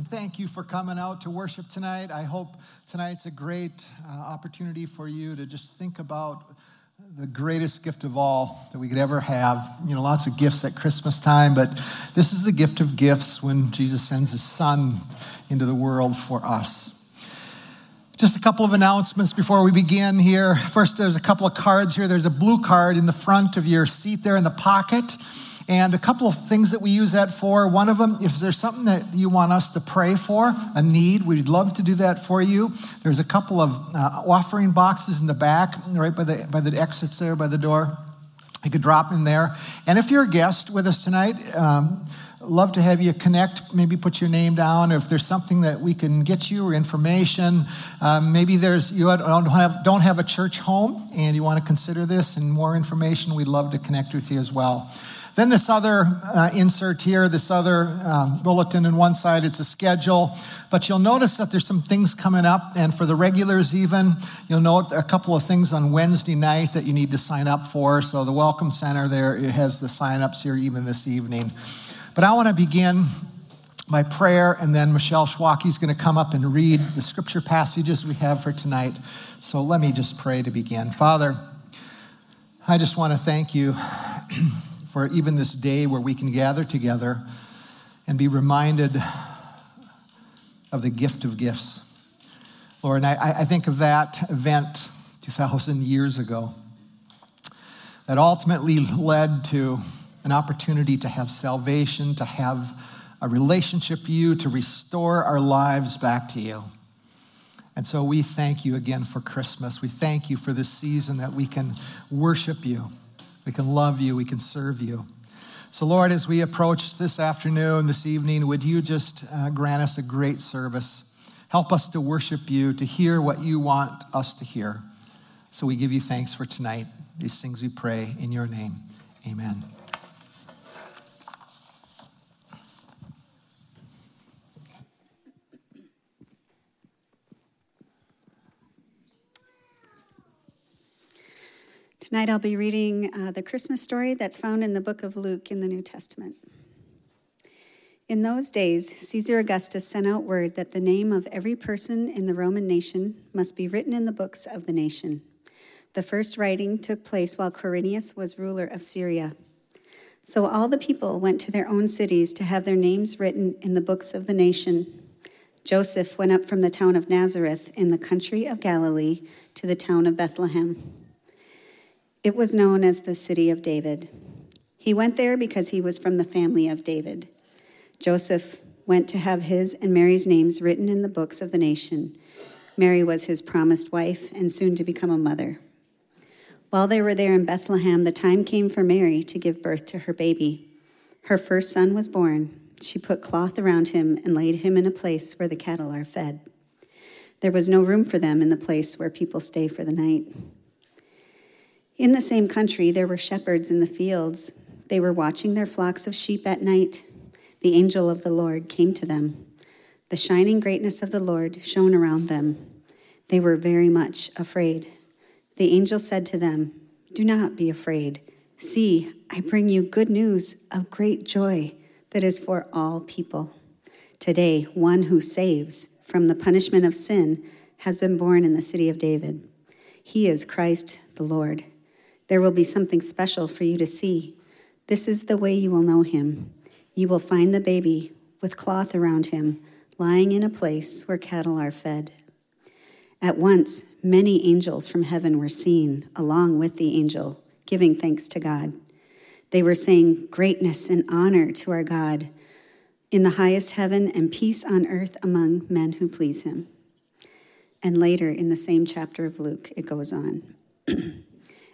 and thank you for coming out to worship tonight. I hope tonight's a great uh, opportunity for you to just think about the greatest gift of all that we could ever have. You know, lots of gifts at Christmas time, but this is the gift of gifts when Jesus sends his son into the world for us. Just a couple of announcements before we begin here. First, there's a couple of cards here. There's a blue card in the front of your seat there in the pocket. And a couple of things that we use that for. One of them, if there's something that you want us to pray for, a need, we'd love to do that for you. There's a couple of uh, offering boxes in the back, right by the, by the exits there, by the door. You could drop in there. And if you're a guest with us tonight, um, love to have you connect maybe put your name down if there's something that we can get you or information um, maybe there's you don't have, don't have a church home and you want to consider this and more information we'd love to connect with you as well then this other uh, insert here, this other um, bulletin in one side, it's a schedule. But you'll notice that there's some things coming up, and for the regulars even, you'll note a couple of things on Wednesday night that you need to sign up for. So the Welcome Center there it has the sign-ups here even this evening. But I want to begin my prayer, and then Michelle Schwacke is going to come up and read the scripture passages we have for tonight. So let me just pray to begin. Father, I just want to thank you for even this day where we can gather together and be reminded of the gift of gifts. Lord, and I, I think of that event 2,000 years ago that ultimately led to an opportunity to have salvation, to have a relationship with you, to restore our lives back to you. And so we thank you again for Christmas. We thank you for this season that we can worship you, we can love you, we can serve you. So, Lord, as we approach this afternoon, this evening, would you just uh, grant us a great service? Help us to worship you, to hear what you want us to hear. So we give you thanks for tonight. These things we pray in your name. Amen. Tonight I'll be reading uh, the Christmas story that's found in the book of Luke in the New Testament. In those days, Caesar Augustus sent out word that the name of every person in the Roman nation must be written in the books of the nation. The first writing took place while Quirinius was ruler of Syria. So all the people went to their own cities to have their names written in the books of the nation. Joseph went up from the town of Nazareth in the country of Galilee to the town of Bethlehem it was known as the city of David. He went there because he was from the family of David. Joseph went to have his and Mary's names written in the books of the nation. Mary was his promised wife and soon to become a mother. While they were there in Bethlehem, the time came for Mary to give birth to her baby. Her first son was born. She put cloth around him and laid him in a place where the cattle are fed. There was no room for them in the place where people stay for the night. In the same country, there were shepherds in the fields. They were watching their flocks of sheep at night. The angel of the Lord came to them. The shining greatness of the Lord shone around them. They were very much afraid. The angel said to them, Do not be afraid. See, I bring you good news of great joy that is for all people. Today, one who saves from the punishment of sin has been born in the city of David. He is Christ the Lord. There will be something special for you to see. This is the way you will know him. You will find the baby with cloth around him, lying in a place where cattle are fed. At once, many angels from heaven were seen, along with the angel, giving thanks to God. They were saying, Greatness and honor to our God in the highest heaven, and peace on earth among men who please him. And later in the same chapter of Luke, it goes on.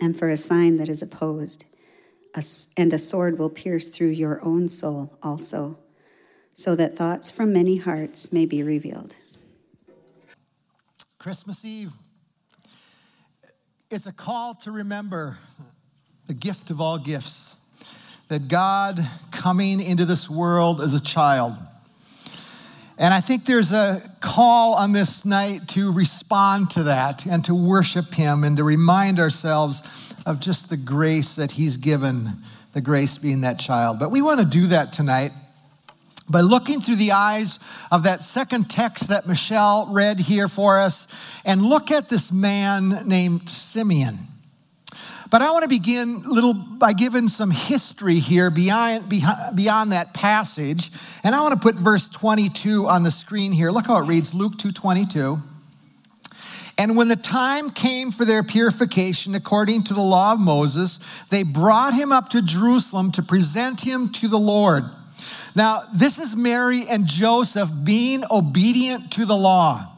and for a sign that is opposed. And a sword will pierce through your own soul also, so that thoughts from many hearts may be revealed. Christmas Eve. It's a call to remember the gift of all gifts that God coming into this world as a child. And I think there's a call on this night to respond to that and to worship Him and to remind ourselves of just the grace that He's given, the grace being that child. But we want to do that tonight by looking through the eyes of that second text that Michelle read here for us and look at this man named Simeon. But I want to begin little by giving some history here beyond, beyond that passage. And I want to put verse 22 on the screen here. Look how it reads Luke 2:22. And when the time came for their purification according to the law of Moses, they brought him up to Jerusalem to present him to the Lord. Now, this is Mary and Joseph being obedient to the law.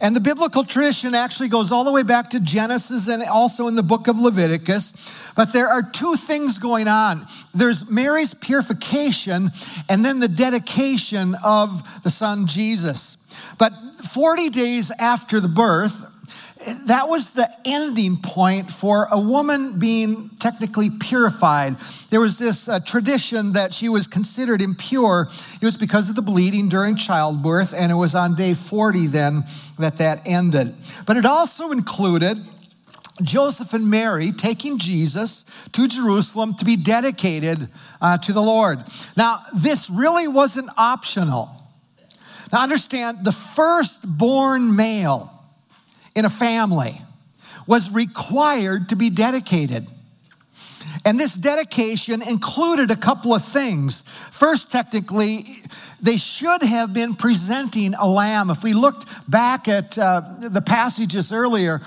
And the biblical tradition actually goes all the way back to Genesis and also in the book of Leviticus. But there are two things going on there's Mary's purification and then the dedication of the son Jesus. But 40 days after the birth, that was the ending point for a woman being technically purified. There was this uh, tradition that she was considered impure. It was because of the bleeding during childbirth, and it was on day 40 then that that ended. But it also included Joseph and Mary taking Jesus to Jerusalem to be dedicated uh, to the Lord. Now, this really wasn't optional. Now, understand the firstborn male in a family was required to be dedicated. And this dedication included a couple of things. First, technically, they should have been presenting a lamb. If we looked back at uh, the passages earlier,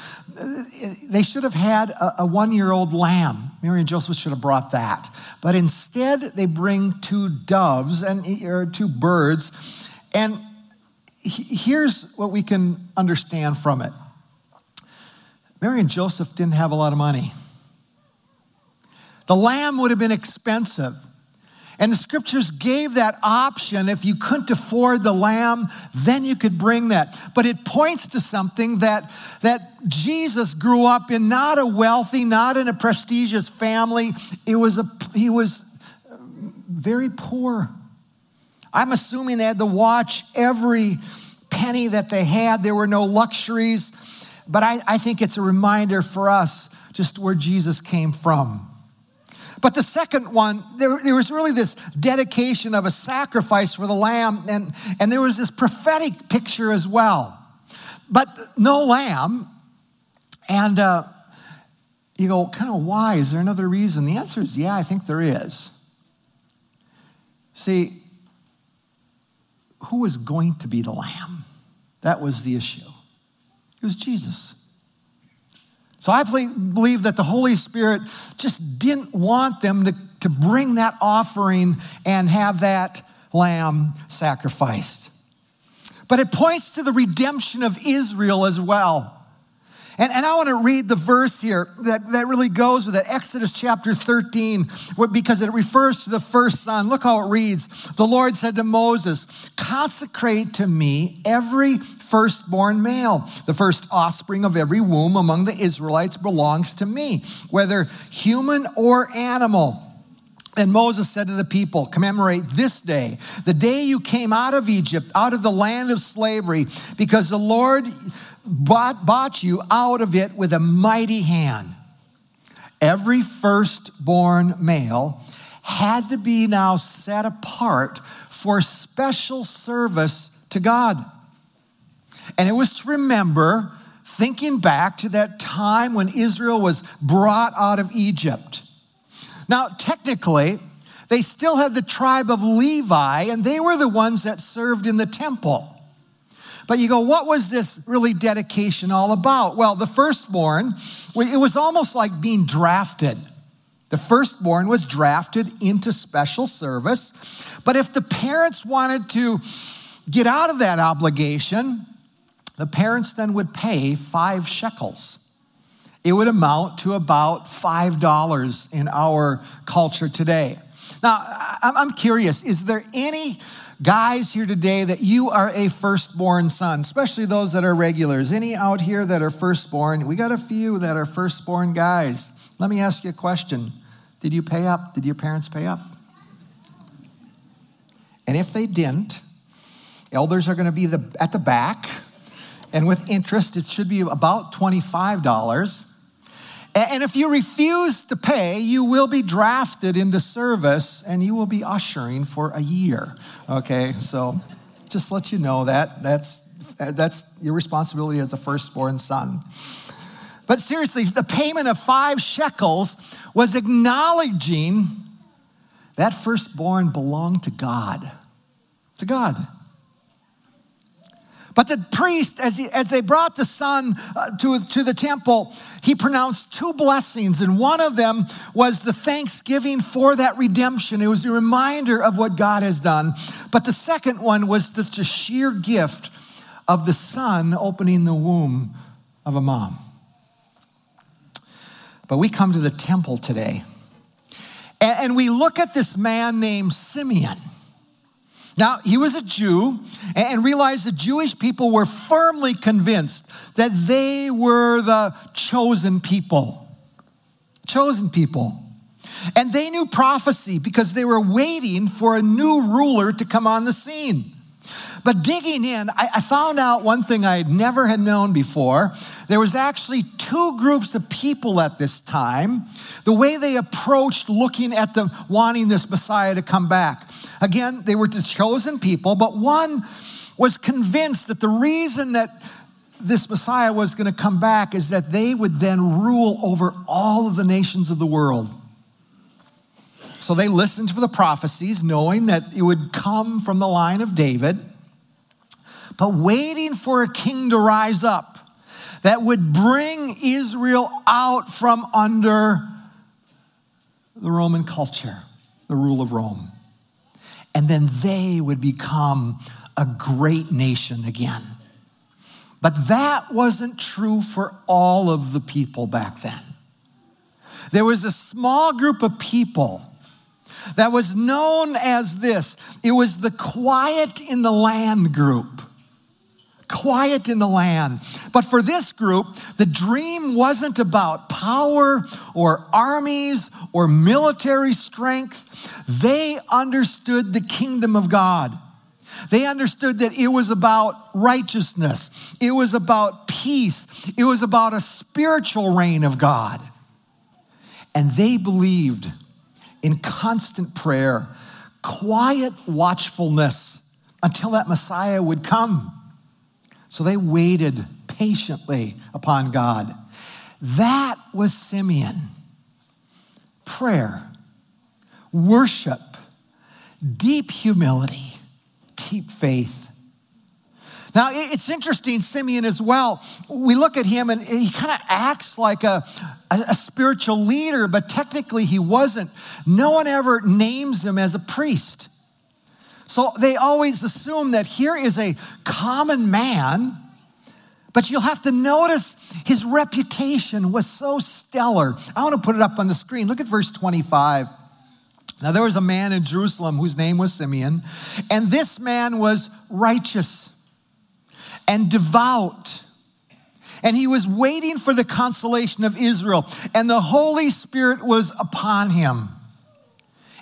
they should have had a, a one year old lamb. Mary and Joseph should have brought that. But instead, they bring two doves and or two birds. And here's what we can understand from it Mary and Joseph didn't have a lot of money. The lamb would have been expensive. And the scriptures gave that option. If you couldn't afford the lamb, then you could bring that. But it points to something that, that Jesus grew up in not a wealthy, not in a prestigious family. It was a, he was very poor. I'm assuming they had to watch every penny that they had. There were no luxuries. But I, I think it's a reminder for us just where Jesus came from. But the second one, there, there, was really this dedication of a sacrifice for the lamb, and, and there was this prophetic picture as well. But no lamb. And uh, you go, kind of why? Is there another reason? The answer is yeah, I think there is. See, who was going to be the lamb? That was the issue. It was Jesus. So I believe that the Holy Spirit just didn't want them to, to bring that offering and have that lamb sacrificed. But it points to the redemption of Israel as well. And, and I want to read the verse here that, that really goes with it Exodus chapter 13, because it refers to the first son. Look how it reads. The Lord said to Moses, Consecrate to me every firstborn male. The first offspring of every womb among the Israelites belongs to me, whether human or animal. And Moses said to the people, Commemorate this day, the day you came out of Egypt, out of the land of slavery, because the Lord bought, bought you out of it with a mighty hand. Every firstborn male had to be now set apart for special service to God. And it was to remember, thinking back to that time when Israel was brought out of Egypt. Now, technically, they still had the tribe of Levi, and they were the ones that served in the temple. But you go, what was this really dedication all about? Well, the firstborn, it was almost like being drafted. The firstborn was drafted into special service. But if the parents wanted to get out of that obligation, the parents then would pay five shekels. It would amount to about $5 in our culture today. Now, I'm curious is there any guys here today that you are a firstborn son, especially those that are regulars? Any out here that are firstborn? We got a few that are firstborn guys. Let me ask you a question Did you pay up? Did your parents pay up? And if they didn't, elders are going to be the, at the back. And with interest, it should be about $25. And if you refuse to pay, you will be drafted into service and you will be ushering for a year. Okay, so just let you know that. That's, that's your responsibility as a firstborn son. But seriously, the payment of five shekels was acknowledging that firstborn belonged to God. To God. But the priest, as, he, as they brought the son uh, to, to the temple, he pronounced two blessings, and one of them was the thanksgiving for that redemption. It was a reminder of what God has done. But the second one was just a sheer gift of the son opening the womb of a mom. But we come to the temple today, and, and we look at this man named Simeon. Now, he was a Jew and realized the Jewish people were firmly convinced that they were the chosen people. Chosen people. And they knew prophecy because they were waiting for a new ruler to come on the scene. But digging in, I, I, found out one thing I never had known before. There was actually two groups of people at this time, the way they approached looking at the wanting this Messiah to come back. Again, they were the chosen people, but one was convinced that the reason that this Messiah was going to come back is that they would then rule over all of the nations of the world. So they listened for the prophecies, knowing that it would come from the line of David, but waiting for a king to rise up that would bring Israel out from under the Roman culture, the rule of Rome. And then they would become a great nation again. But that wasn't true for all of the people back then. There was a small group of people that was known as this it was the quiet in the land group. Quiet in the land. But for this group, the dream wasn't about power or armies or military strength. They understood the kingdom of God. They understood that it was about righteousness, it was about peace, it was about a spiritual reign of God. And they believed in constant prayer, quiet watchfulness until that Messiah would come. So they waited patiently upon God. That was Simeon. Prayer, worship, deep humility, deep faith. Now, it's interesting, Simeon as well. We look at him and he kind of acts like a, a, a, spiritual leader, but technically he wasn't. No one ever names him as a priest. So they always assume that here is a common man, but you'll have to notice his reputation was so stellar. I want to put it up on the screen. Look at verse 25. Now, there was a man in Jerusalem whose name was Simeon, and this man was righteous and devout. And he was waiting for the consolation of Israel, and the Holy Spirit was upon him.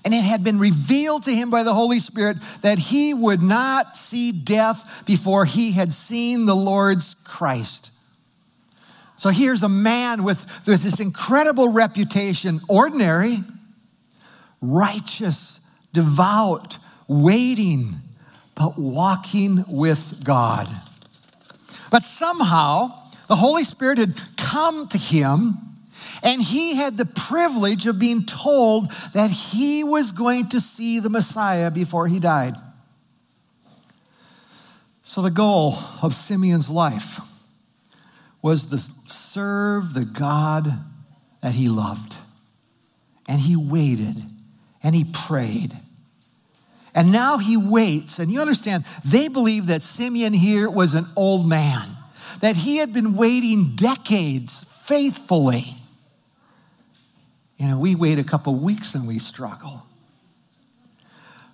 And it had been revealed to him by the Holy Spirit that he would not see death before he had seen the Lord's Christ. So here's a man with, with this incredible reputation, ordinary, righteous, devout, waiting, but walking with God. But somehow, the Holy Spirit had come to him and he had the privilege of being told that he was going to see the Messiah before he died. So, the goal of Simeon's life was to serve the God that he loved. And he waited and he prayed. And now he waits. And you understand, they believe that Simeon here was an old man, that he had been waiting decades faithfully you know, we wait a couple weeks and we struggle.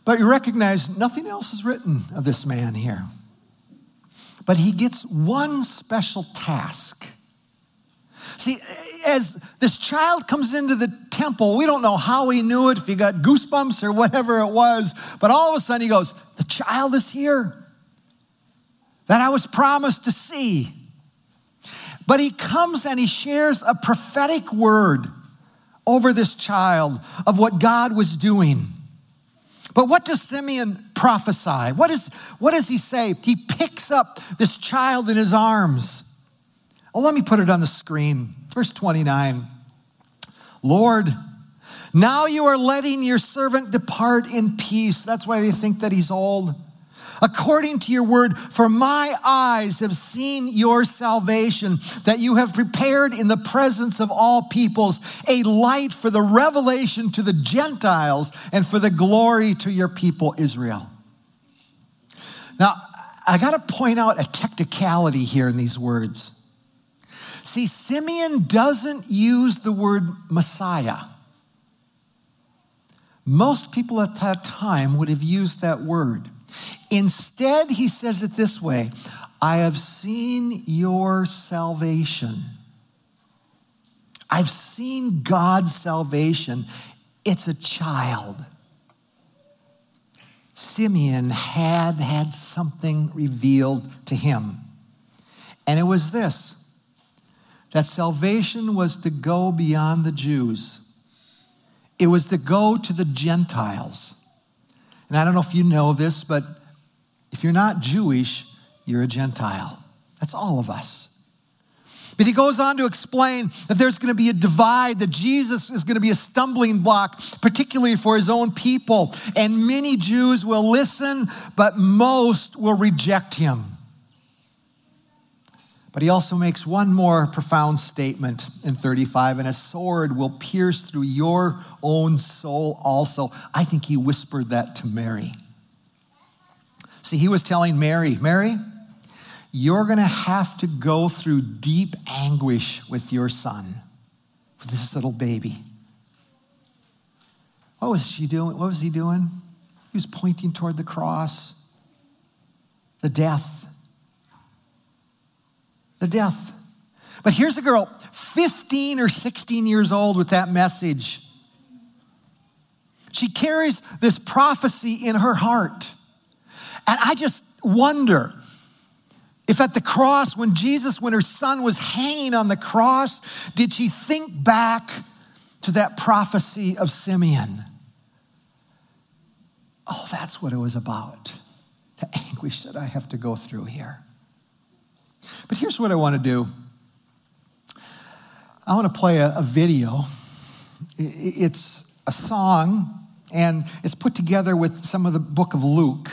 But you recognize nothing else is written of this man here. But he gets one special task. See, as this child comes into the temple, we don't know how he knew it, if he got goosebumps or whatever it was, but all of a sudden he goes, The child is here that I was promised to see. But he comes and he shares a prophetic word over this child of what God was doing. But what does Simeon prophesy? What, is, what does he say? He picks up this child in his arms. Oh, let me put it on the screen. Verse 29. Lord, now you are letting your servant depart in peace. That's why they think that he's old according to your word, for my eyes have seen your salvation, that you have prepared in the presence of all peoples a light for the revelation to the Gentiles and for the glory to your people Israel. Now, I got to point out a technicality here in these words. See, Simeon doesn't use the word Messiah. Most people at that time would have used that word. Instead, he says it this way I have seen your salvation. I've seen God's salvation. It's a child. Simeon had had something revealed to him. And it was this that salvation was to go beyond the Jews, it was to go to the Gentiles. And I don't know if you know this, but if you're not Jewish, you're a Gentile. That's all of us. But he goes on to explain that there's going to be a divide, that Jesus is going to be a stumbling block, particularly for his own people. And many Jews will listen, but most will reject him. But he also makes one more profound statement in 35 and a sword will pierce through your own soul also. I think he whispered that to Mary. See, he was telling Mary, Mary, you're going to have to go through deep anguish with your son, with this little baby. What was she doing? What was he doing? He was pointing toward the cross, the death the death. But here's a girl, 15 or 16 years old, with that message. She carries this prophecy in her heart. And I just wonder if at the cross, when Jesus, when her son was hanging on the cross, did she think back to that prophecy of Simeon? Oh, that's what it was about. The anguish that I have to go through here. But here's what I want to do I want to play a, a video. It's a song, and it's put together with some of the book of Luke.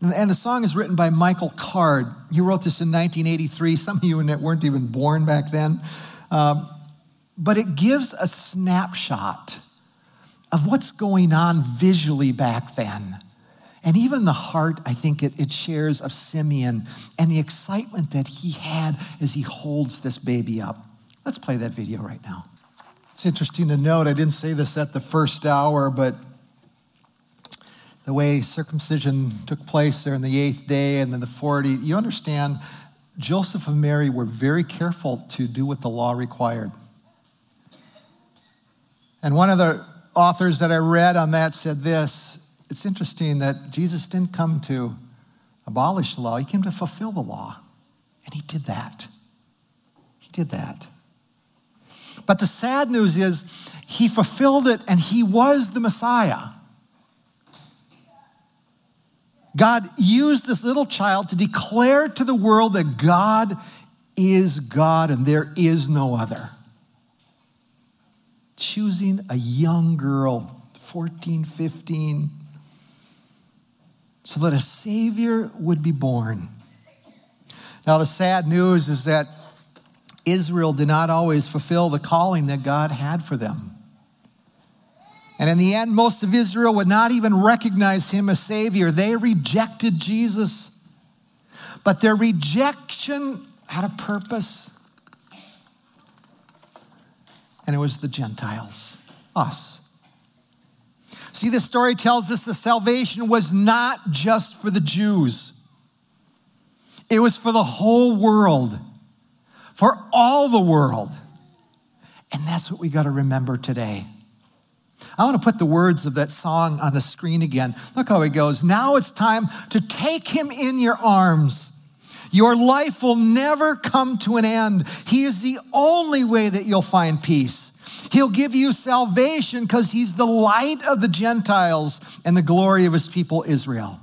And the song is written by Michael Card. He wrote this in 1983. Some of you weren't even born back then. Um, but it gives a snapshot of what's going on visually back then. And even the heart, I think it, it shares of Simeon and the excitement that he had as he holds this baby up. Let's play that video right now. It's interesting to note, I didn't say this at the first hour, but the way circumcision took place there in the eighth day and then the 40, you understand, Joseph and Mary were very careful to do what the law required. And one of the authors that I read on that said this it's interesting that Jesus didn't come to abolish the law, he came to fulfill the law. And he did that. He did that. But the sad news is, he fulfilled it and he was the Messiah. God used this little child to declare to the world that God is God and there is no other. Choosing a young girl, 14, 15, so that a Savior would be born. Now, the sad news is that Israel did not always fulfill the calling that God had for them. And in the end, most of Israel would not even recognize him as Savior. They rejected Jesus. But their rejection had a purpose. And it was the Gentiles, us. See, the story tells us the salvation was not just for the Jews, it was for the whole world, for all the world. And that's what we got to remember today. I want to put the words of that song on the screen again. Look how it goes. Now it's time to take him in your arms. Your life will never come to an end. He is the only way that you'll find peace. He'll give you salvation because he's the light of the Gentiles and the glory of his people, Israel.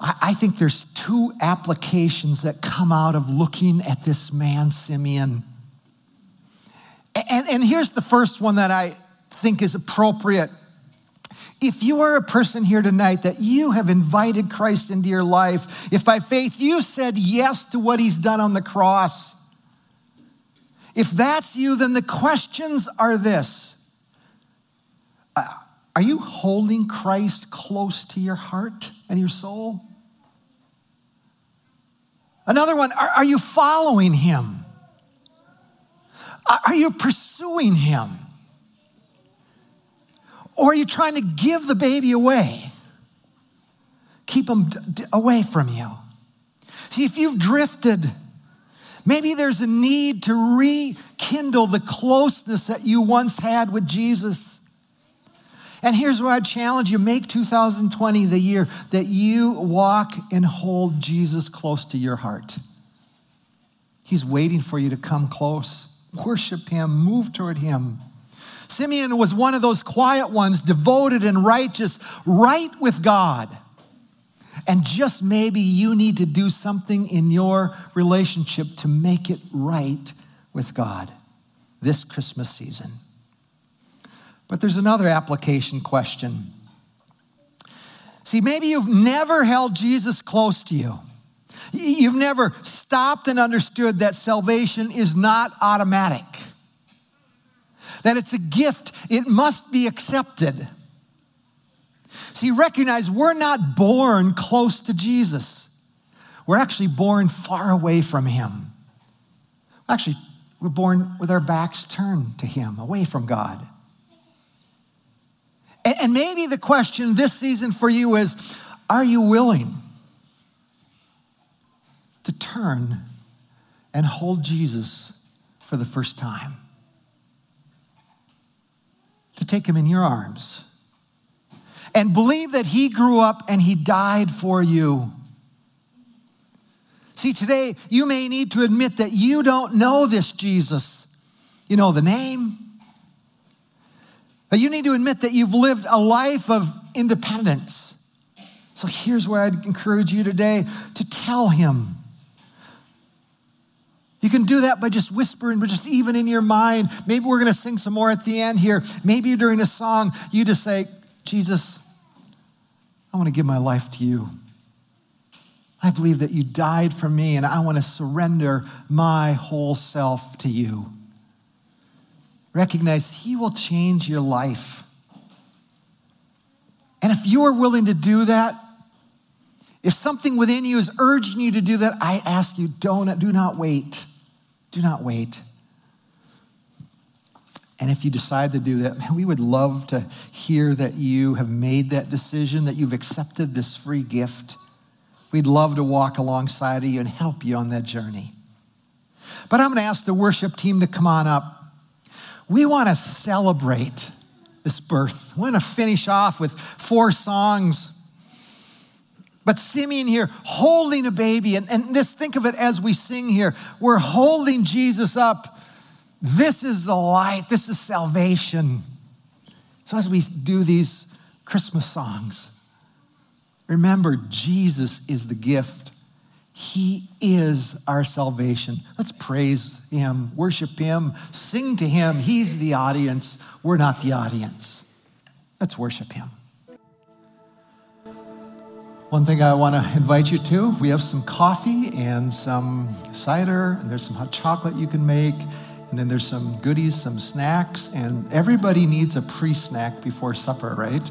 I think there's two applications that come out of looking at this man, Simeon. And, and here's the first one that I think is appropriate. If you are a person here tonight that you have invited Christ into your life, if by faith you said yes to what he's done on the cross, if that's you, then the questions are this uh, Are you holding Christ close to your heart and your soul? Another one, are, are you following him? Are you pursuing him? Or are you trying to give the baby away? Keep him d- away from you. See, if you've drifted, Maybe there's a need to rekindle the closeness that you once had with Jesus. And here's where I challenge you make 2020 the year that you walk and hold Jesus close to your heart. He's waiting for you to come close, worship Him, move toward Him. Simeon was one of those quiet ones, devoted and righteous, right with God. And just maybe you need to do something in your relationship to make it right with God this Christmas season. But there's another application question. See, maybe you've never held Jesus close to you. You've never stopped and understood that salvation is not automatic, that it's a gift, it must be accepted. See, recognize we're not born close to Jesus. We're actually born far away from Him. Actually, we're born with our backs turned to Him, away from God. And, and maybe the question this season for you is are you willing to turn and hold Jesus for the first time? To take Him in your arms and believe that He grew up and He died for you. See, today you may need to admit that you don't know this Jesus. You know the name, but you need to admit that you've lived a life of independence. So here's where I'd encourage you today to tell Him. You can do that by just whispering, but just even in your mind. Maybe we're going to sing some more at the end here. Maybe during a song, you just say, Jesus, I want to give my life to you. I believe that you died for me, and I want to surrender my whole self to you. Recognize He will change your life. And if you are willing to do that, if something within you is urging you to do that, I ask you, don't, do not wait. Do not wait. And if you decide to do that, man, we would love to hear that you have made that decision, that you've accepted this free gift. We'd love to walk alongside of you and help you on that journey. But I'm going to ask the worship team to come on up. we want to celebrate this birth. We want to finish off with four songs. But Simeon here holding a baby, and, and this think of it as we sing here. We're holding Jesus up. This is the light, this is salvation. So as we do these Christmas songs, remember Jesus is the gift. He is our salvation. Let's praise Him, worship Him, sing to Him. He's the audience. We're not the audience. Let's worship Him. One thing I want to invite you to we have some coffee and some cider, and there's some hot chocolate you can make, and then there's some goodies, some snacks, and everybody needs a pre snack before supper, right?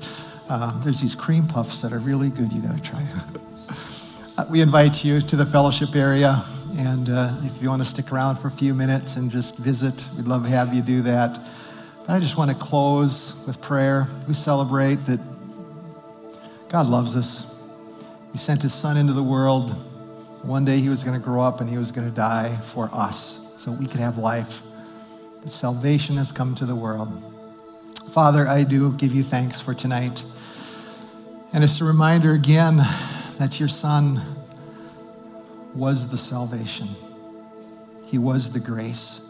Uh, there's these cream puffs that are really good, you got to try. Uh, we invite you to the fellowship area, and uh, if you want to stick around for a few minutes and just visit, we'd love to have you do that. But I just want to close with prayer. We celebrate that God loves us. He sent his son into the world. One day he was going to grow up and he was going to die for us so we could have life. Salvation has come to the world. Father, I do give you thanks for tonight. And it's a reminder again that your Son was the salvation, He was the grace,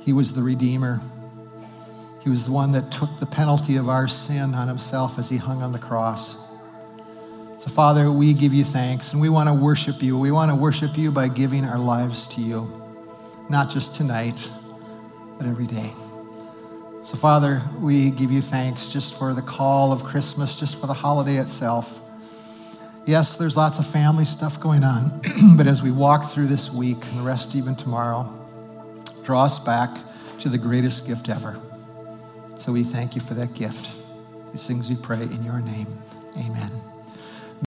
He was the Redeemer. He was the one that took the penalty of our sin on Himself as He hung on the cross. So, Father, we give you thanks and we want to worship you. We want to worship you by giving our lives to you, not just tonight, but every day. So, Father, we give you thanks just for the call of Christmas, just for the holiday itself. Yes, there's lots of family stuff going on, but as we walk through this week and the rest even tomorrow, draw us back to the greatest gift ever. So we thank you for that gift. These things we pray in your name. Amen.